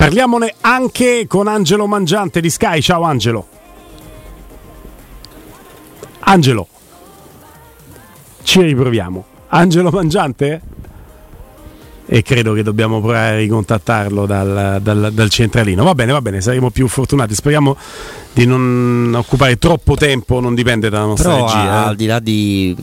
Parliamone anche con Angelo Mangiante di Sky. Ciao Angelo. Angelo. Ci riproviamo. Angelo Mangiante? E credo che dobbiamo provare a ricontattarlo dal, dal, dal centralino. Va bene, va bene, saremo più fortunati. Speriamo di non occupare troppo tempo, non dipende dalla nostra Però regia. eh. al di là di,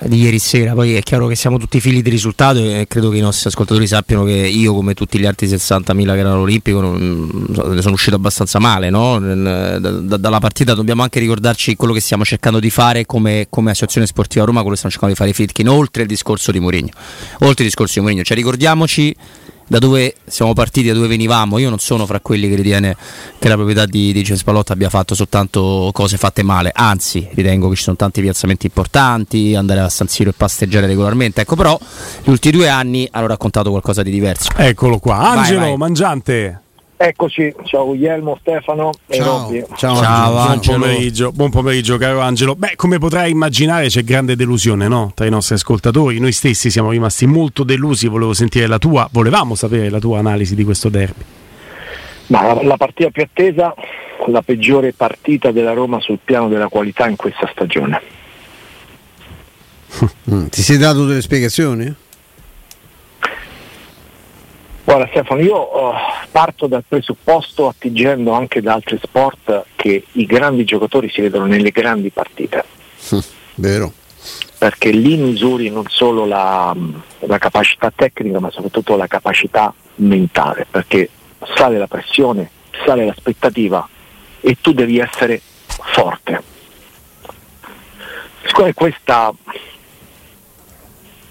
di ieri sera, poi è chiaro che siamo tutti figli di risultato e credo che i nostri ascoltatori sappiano che io, come tutti gli altri 60.000 che erano all'Olimpico, ne sono uscito abbastanza male. no? Da- da- dalla partita dobbiamo anche ricordarci quello che stiamo cercando di fare come, come associazione sportiva Roma, quello che stiamo cercando di fare i Fritkin, oltre il discorso di Mourinho. Oltre il discorso di Mourinho, cioè ricordiamoci da dove siamo partiti, da dove venivamo. Io non sono fra quelli che ritiene che la proprietà di, di James Pallotta abbia fatto soltanto cose fatte male, anzi ritengo che ci sono tanti piazzamenti importanti, andare a San Siro e pasteggiare regolarmente. Ecco, però gli ultimi due anni hanno raccontato qualcosa di diverso. Eccolo qua. Vai, Angelo vai. Mangiante. Eccoci, ciao Guglielmo, Stefano e Robby. Ciao, Buon Angelo. pomeriggio, buon pomeriggio caro Angelo. Beh, come potrai immaginare c'è grande delusione no? tra i nostri ascoltatori. Noi stessi siamo rimasti molto delusi, volevo sentire la tua, volevamo sapere la tua analisi di questo derby. Ma la, la partita più attesa, la peggiore partita della Roma sul piano della qualità in questa stagione. Mm, Ti sei dato delle spiegazioni? Guarda Stefano, io eh, parto dal presupposto, attingendo anche da altri sport, che i grandi giocatori si vedono nelle grandi partite, Vero. perché lì misuri non solo la, la capacità tecnica, ma soprattutto la capacità mentale, perché sale la pressione, sale l'aspettativa e tu devi essere forte. Siccome questa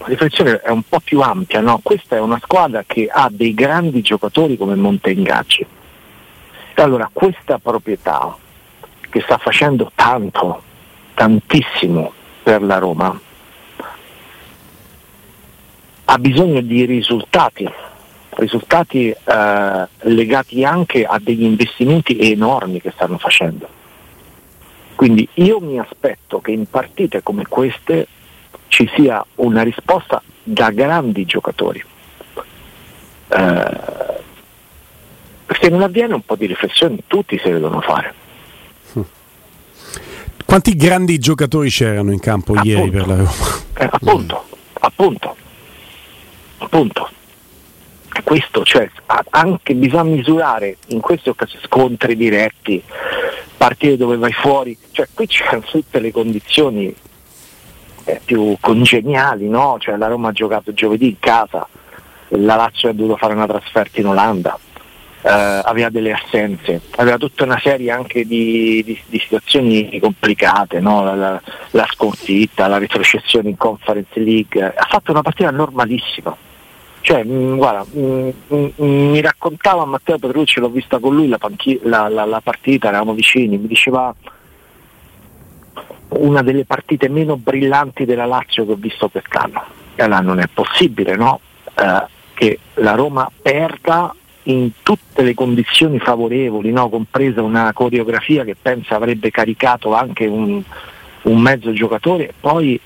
riflessione è un po' più ampia, no? questa è una squadra che ha dei grandi giocatori come Montengacci. Allora questa proprietà che sta facendo tanto, tantissimo per la Roma, ha bisogno di risultati, risultati eh, legati anche a degli investimenti enormi che stanno facendo. Quindi io mi aspetto che in partite come queste ci sia una risposta da grandi giocatori. Eh, se non avviene un po' di riflessioni tutti se le devono fare. Quanti grandi giocatori c'erano in campo ieri per la Roma? Eh, appunto, appunto, appunto. Questo, cioè, anche bisogna misurare in queste occasioni scontri diretti, partite dove vai fuori, cioè qui c'erano tutte le condizioni eh, più congeniali, no? Cioè la Roma ha giocato giovedì in casa, la Lazio ha dovuto fare una trasferta in Olanda, eh, aveva delle assenze, aveva tutta una serie anche di, di- di situazioni complicate, no? la, la- la sconfitta, la retrocessione in Conference League, ha fatto una partita normalissima. Cioè, mh, guarda, mh, mh, mh, mi raccontava Matteo Petrucci, l'ho vista con lui la, panchi- la partita, eravamo vicini, mi diceva una delle partite meno brillanti della Lazio che ho visto quest'anno. Allora non è possibile no? Eh, che la Roma perda in tutte le condizioni favorevoli, no? compresa una coreografia che pensa avrebbe caricato anche un, un mezzo giocatore poi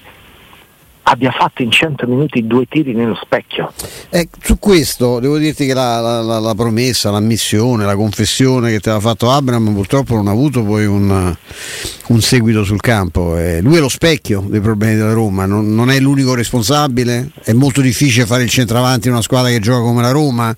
abbia fatto in 100 minuti due tiri nello specchio. Eh, su questo devo dirti che la, la- la- promessa, l'ammissione, la confessione che ti aveva fatto Abram purtroppo non ha avuto poi un, un seguito sul campo. Eh, lui è lo specchio dei problemi della Roma, non, non è l'unico responsabile, è molto difficile fare il centravanti in una squadra che gioca come la Roma.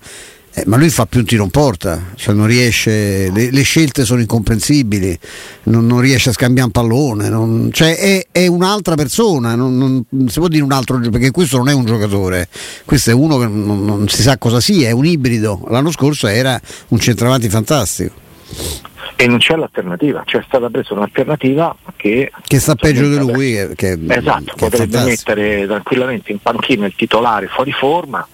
Eh, ma lui fa più un tiro in porta, cioè non riesce, le, le scelte sono incomprensibili, non, non riesce a scambiare un pallone, non- cioè è, è un'altra persona, non, non- si può dire un altro, perché questo non è un giocatore, questo è uno che non, non si sa cosa sia, è un ibrido, l'anno scorso era un centravanti fantastico, E non c'è l'alternativa, cioè è stata presa un'alternativa che, che sta peggio di lui, che, che- esatto, che potrebbe mettere tranquillamente in panchina il titolare fuori forma,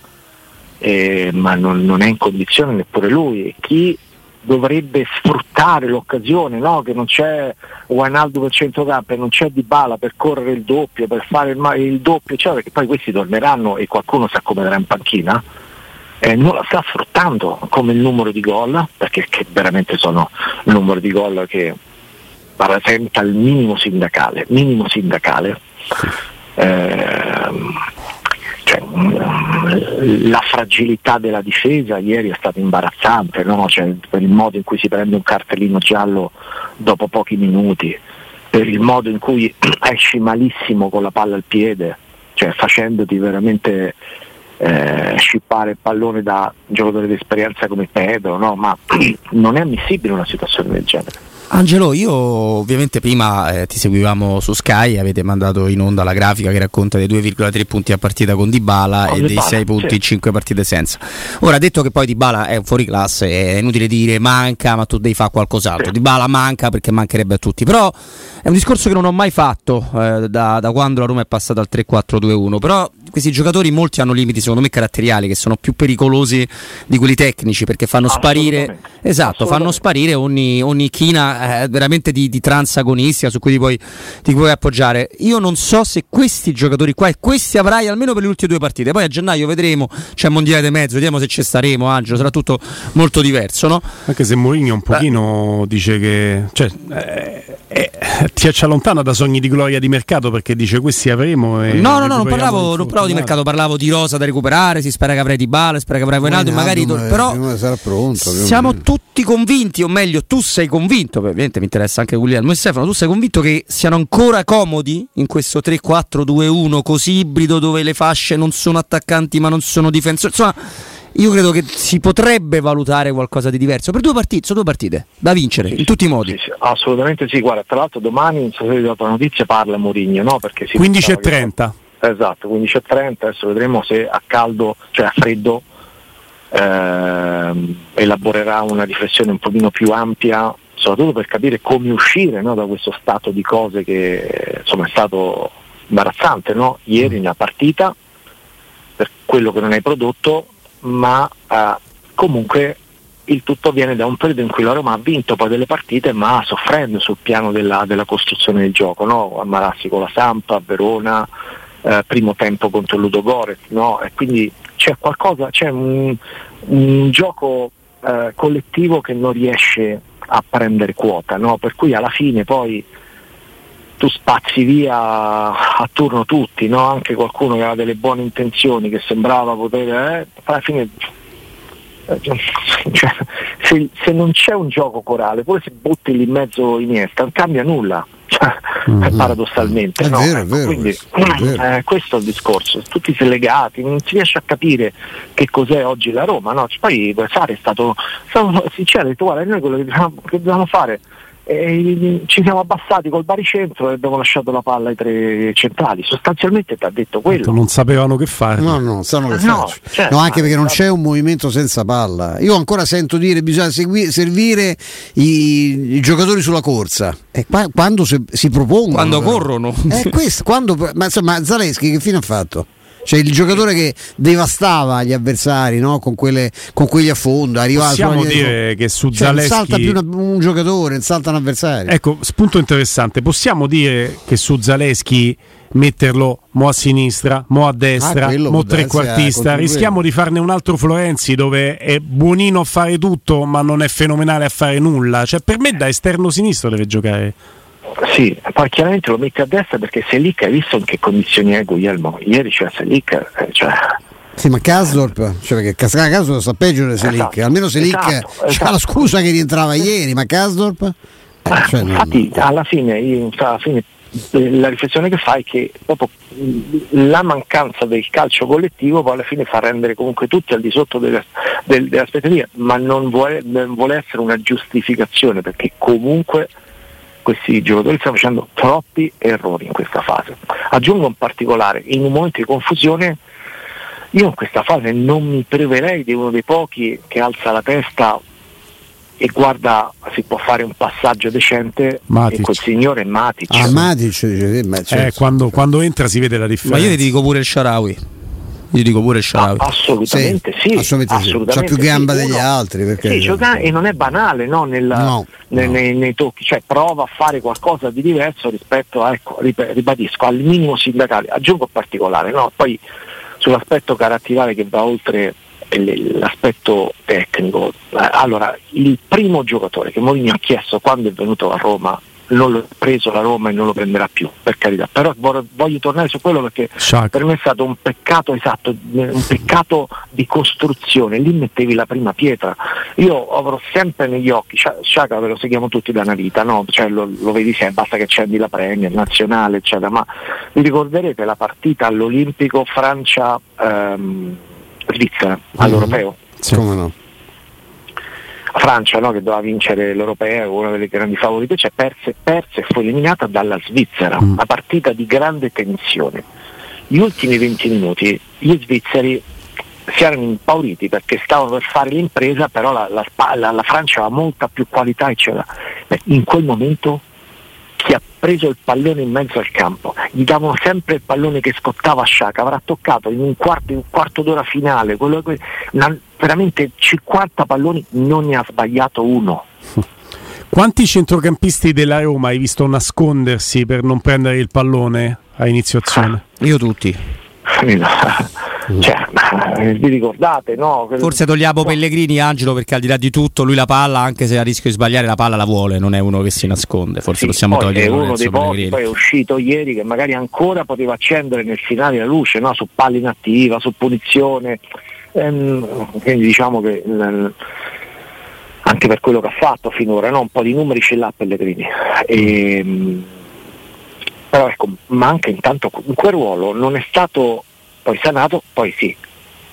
eh, ma non, non è in condizione neppure lui. E chi dovrebbe sfruttare l'occasione, no? che non c'è Wijnaldum per centrocampo e non c'è Dybala per correre il doppio, per fare il, il doppio, cioè, perché poi questi torneranno e qualcuno si accomoderà in panchina, eh, non la sta sfruttando come il numero di gol, perché che veramente sono il numero di gol che rappresenta il minimo sindacale, minimo sindacale. Cioè, la fragilità della difesa ieri è stata imbarazzante, no? cioè, per il modo in cui si prende un cartellino giallo dopo pochi minuti, per il modo in cui esci malissimo con la palla al piede, cioè facendoti veramente eh, scippare il pallone da giocatore di esperienza come Pedro, no? ma non è ammissibile una situazione del genere. Angelo, io ovviamente prima eh, ti seguivamo su Sky, avete mandato in onda la grafica che racconta dei 2,3 punti a partita con Dybala con e Dybala, dei 6 punti sì. in 5 partite senza. Ora, detto che poi Dybala è un fuori classe, è inutile dire manca, ma tu devi fare qualcos'altro. Sì. Dybala manca perché mancherebbe a tutti, però è un discorso che non ho mai fatto eh, da, da, quando la Roma è passata al 3-4-2-1, però questi giocatori molti hanno limiti secondo me caratteriali che sono più pericolosi di quelli tecnici perché fanno sparire esatto, fanno sparire ogni, ogni china eh, veramente di, di transagonistica su cui ti puoi, ti puoi, appoggiare. Io non so se questi giocatori qua e questi avrai almeno per le ultime due partite. Poi a gennaio vedremo, c'è mondiale di mezzo, vediamo se ci staremo, Angelo, sarà tutto molto diverso, no? Anche se Mourinho un pochino Beh. dice che cioè, eh, eh, ti ci allontana da sogni di gloria di mercato perché dice questi avremo e No, no, no, non parlavo, non parlavo di mercato, parlavo di rosa da recuperare, si spera che avrai di Bale, spera che avrai Wijnaldum, magari to- però pronto, siamo tutti convinti, o meglio tu sei convinto, ovviamente mi interessa anche Guglielmo e Stefano, tu sei convinto che siano ancora comodi in questo 3-4-2-1 così ibrido dove le fasce non sono attaccanti ma non sono difensori, insomma io credo che si potrebbe valutare qualcosa di diverso per due partite, sono due partite da vincere sì, in tutti i modi. Sì, sì, assolutamente sì, guarda, tra l'altro domani in so se dato la notizia parla Mourinho, no? Perché 15 e 30. Che... Esatto, 15 e 30, adesso vedremo se a caldo, cioè a freddo ehm, elaborerà una riflessione un pochino più ampia, soprattutto per capire come uscire no, da questo stato di cose che insomma è stato imbarazzante, no? Ieri mm. nella partita per quello che non hai prodotto ma eh, comunque il tutto viene da un periodo in cui la Roma ha vinto poi delle partite ma soffrendo sul piano della, della costruzione del gioco, no? a Marassi con la Sampa, a Verona, eh, primo tempo contro il Ludo Goret, no? e quindi c'è qualcosa, c'è un, un gioco eh, collettivo che non riesce a prendere quota, no? per cui alla fine poi tu spazi via a turno tutti, no? anche qualcuno che aveva delle buone intenzioni, che sembrava poter, eh, alla fine eh, cioè, se, se, non c'è un gioco corale, pure se butti lì in mezzo Iniesta, non cambia nulla, cioè, mm-hmm. paradossalmente. È no? vero, ecco, vero, Quindi, vero. Eh, questo è il discorso, tutti si legati, non si riesce a capire che cos'è oggi la Roma, no? poi Sari è stato, stato sincero, ha detto guarda noi quello che dobbiamo, che dobbiamo fare e ci siamo abbassati col baricentro e abbiamo lasciato la palla ai tre centrali. Sostanzialmente ti ha detto quello. Non sapevano che fare. No, no, sanno che no, certo, no, anche perché non c'è un movimento senza palla. Io ancora sento dire che bisogna segui- servire i, i, giocatori sulla corsa. E qua, quando si, si propongono. Quando corrono. È questo, quando, ma insomma, Zaleschi che fine ha fatto? Cioè il giocatore che devastava gli avversari no? con, quelle, con quegli affondi. Possiamo dire che su cioè, Zaleschi... Non salta più una, un giocatore, non salta un avversario. Ecco, spunto interessante. Possiamo dire che su Zaleschi metterlo mo a sinistra, mo a destra, ah, mo trequartista. Rischiamo di farne un altro Florenzi dove è buonino a fare tutto, ma non è fenomenale a fare nulla. Cioè, per me da esterno sinistro deve giocare. Sì, poi chiaramente lo metti a destra perché Selic hai visto in che condizioni è Guglielmo. Ieri c'è Selic, eh, cioè... Sì, ma Kasdorp, cioè perché Kasdorp sta peggio di Selic, esatto, almeno Selic esatto, c'ha esatto. la scusa che rientrava ieri, ma Kasdorp... Eh, cioè infatti non... alla fine, io, alla fine la riflessione che fai è che dopo la mancanza del calcio collettivo poi alla fine fa rendere comunque tutti al di sotto delle, delle, delle aspettative, ma non vuole, non vuole essere una giustificazione perché comunque questi giocatori stanno facendo troppi errori in questa fase. Aggiungo in particolare, in un momento di confusione, io in questa fase non mi priverei di uno dei pochi che alza la testa e guarda si può fare un passaggio decente Matic. e quel signore è Matic. Ah, Matic, dice, beh, certo. eh, quando, quando, entra si vede la differenza. Ma io ti dico pure il Sharawi. Io dico pure Sharawi. Ah, assolutamente sì. sì assolutamente assolutamente sì. C'ha più gamba sì, degli uno, altri. Perché... Sì, gioca- e non è banale no? Nel, no, nei, no. Nei, nei, tocchi, cioè prova a fare qualcosa di diverso rispetto a, ecco, ribadisco, al minimo sindacale. Aggiungo in particolare, no? poi sull'aspetto caratteriale che va oltre l'aspetto tecnico. Allora, il primo giocatore che Mourinho ha chiesto quando è venuto a Roma non l'ho preso la Roma e non lo prenderà più, per carità. Però vor- voglio tornare su quello perché Sciacca. per me è stato un peccato esatto, un peccato di costruzione, lì mettevi la prima pietra. Io avrò sempre negli occhi, Scia- Sciacca ve lo seguiamo tutti da una vita, no? Cioè, lo, lo vedi sempre, basta che accendi la Premier, nazionale, eccetera, ma vi ricorderete la partita all'Olimpico Francia ehm, Svizzera all'Europeo? Sì. Come no? Francia no, che doveva vincere l'Europeo, una delle grandi favorite, cioè perse, perse e fu eliminata dalla Svizzera, Mm. una partita di grande tensione. Gli ultimi 20 minuti gli svizzeri si erano impauriti perché stavano per fare l'impresa, però la, la la- la Francia aveva molta più qualità, eccetera. Beh, In quel momento chi ha preso il pallone in mezzo al campo, gli davano sempre il pallone che scottava a Sciacca, avrà toccato in un quarto, in un quarto d'ora finale, quello che- una- veramente 50 palloni, non ne ha sbagliato uno. Quanti centrocampisti della Roma hai visto nascondersi per non prendere il pallone a inizio azione? Io tutti. Cioè, ma, eh, vi ricordate, no? Forse togliamo Pellegrini, Angelo, perché al di là di tutto lui la palla, anche se a rischio di sbagliare, la palla la vuole, non è uno che si nasconde. Forse Sì, possiamo togliere è uno dei pochi, poi è uscito ieri che magari ancora poteva accendere nel finale la luce no? su palla inattiva, su punizione. Ehm, quindi diciamo che mm, anche per quello che ha fatto finora, no? un po' di numeri ce l'ha Pellegrini. Ehm, però ecco, manca intanto in quel ruolo, non è stato poi sanato, poi sì.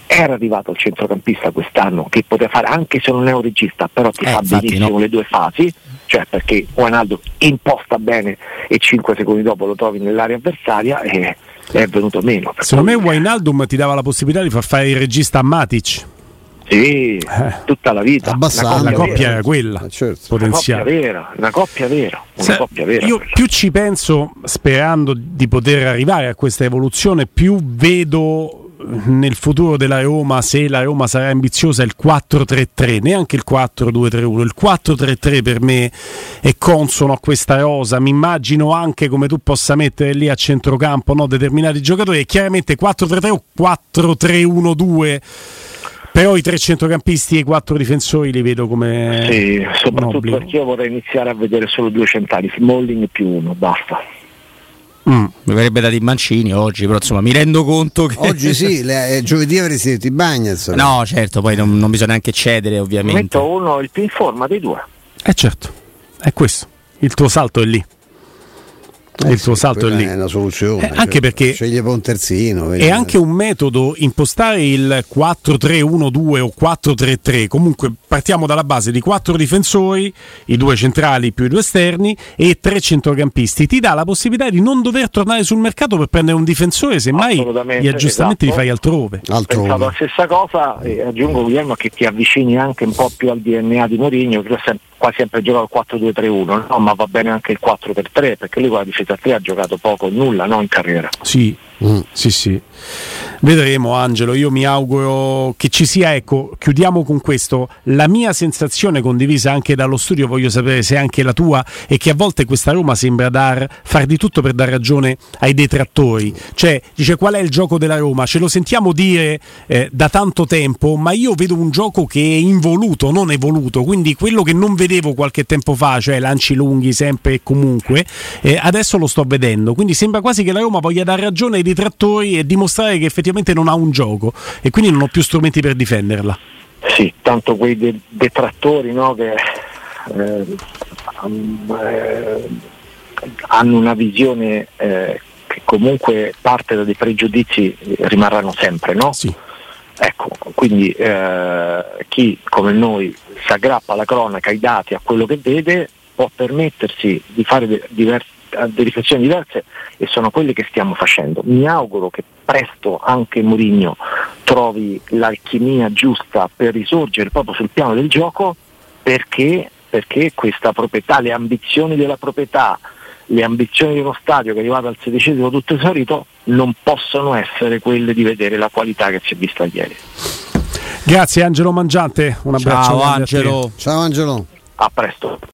Era arrivato il centrocampista quest'anno che poteva fare anche se non è un regista, però ti Eh, fa benissimo no. le due fasi, cioè perché Guanaldo imposta bene e 5 secondi dopo lo trovi nell'area avversaria e è venuto meno. Secondo me cui- Wijnaldum ti dava la possibilità di far fare il regista a Matic. Sì, Eh. tutta la vita. Abbastanza. La Una coppia vera. era quella, Eh, certo. Una coppia potenziale. vera, una coppia vera, una Se- coppia vera. io più ci penso sperando di poter arrivare a questa evoluzione, più vedo nel futuro della Roma, se la Roma sarà ambiziosa, il 4-3-3, neanche il 4-2-3-1. Il 4-3-3 per me è consono a questa rosa. Mi immagino anche come tu possa mettere lì a centrocampo no, determinati giocatori. E chiaramente 4-3-3 o 4-3-1-2. Però i tre centrocampisti e i quattro difensori li vedo come Sì, soprattutto obbligo. perché io vorrei iniziare a vedere solo due centrali, Smalling più uno, basta. Mm. Mi verrebbe da di Mancini oggi, però insomma mi rendo conto che. Oggi sì, le- eh, giovedì avresti detto i Bagnets. No, certo, poi non, non bisogna neanche cedere, ovviamente. Metto uno il più in forma dei due. Eh certo, è questo. Il tuo salto è lì. Eh il tuo sì, salto è lì. È una soluzione. Eh, anche perché- Sceglie un terzino. È anche un metodo impostare il 4-3-1-2 o 4-3-3. Comunque partiamo dalla base di quattro difensori, i due centrali più i due esterni e tre centrocampisti. Ti dà la possibilità di non dover tornare sul mercato per prendere un difensore, semmai gli aggiustamenti li esatto. fai altrove. Altrove. Pensavo la stessa cosa e aggiungo Guglielmo che ti avvicini anche un po' più al DNA di Mourinho, che ha sem- quasi sempre giocato il 4-2-3-1, no? ma va bene anche il 4-3, perché lui con la difesa a 3 ha giocato poco o nulla no? in carriera. Sì, Mm. sì, sì. Vedremo Angelo, io mi auguro che ci sia, ecco, chiudiamo con questo, la mia sensazione condivisa anche dallo studio, voglio sapere se anche la tua, è che a volte questa Roma sembra dar, far di tutto per dar ragione ai detrattori, cioè dice qual è il gioco della Roma, ce lo sentiamo dire eh, da tanto tempo, ma io vedo un gioco che è involuto, non evoluto, quindi quello che non vedevo qualche tempo fa, cioè lanci lunghi sempre e comunque, eh, adesso lo sto vedendo, quindi sembra quasi che la Roma voglia dar ragione ai detrattori e dimostrare che effettivamente non ha un gioco e quindi non ho più strumenti per difenderla. Sì, tanto quei de- detrattori no, che eh, eh, hanno una visione eh, che comunque parte da dei pregiudizi eh, rimarranno sempre, no? Sì. Ecco, quindi eh, chi come noi si aggrappa alla cronaca, ai dati, a quello che vede, può permettersi di fare de- divers- delle riflessioni diverse e sono quelle che stiamo facendo. Mi auguro che presto anche Mourinho trovi l'alchimia giusta per risorgere proprio sul piano del gioco perché, perché questa proprietà, le ambizioni della proprietà, le ambizioni di uno stadio che è arrivato al sedicesimo tutto esaurito non possono essere quelle di vedere la qualità che si è vista ieri. Grazie Angelo Mangiante, un abbraccio Ciao a. Angelo. Ciao Angelo. A presto.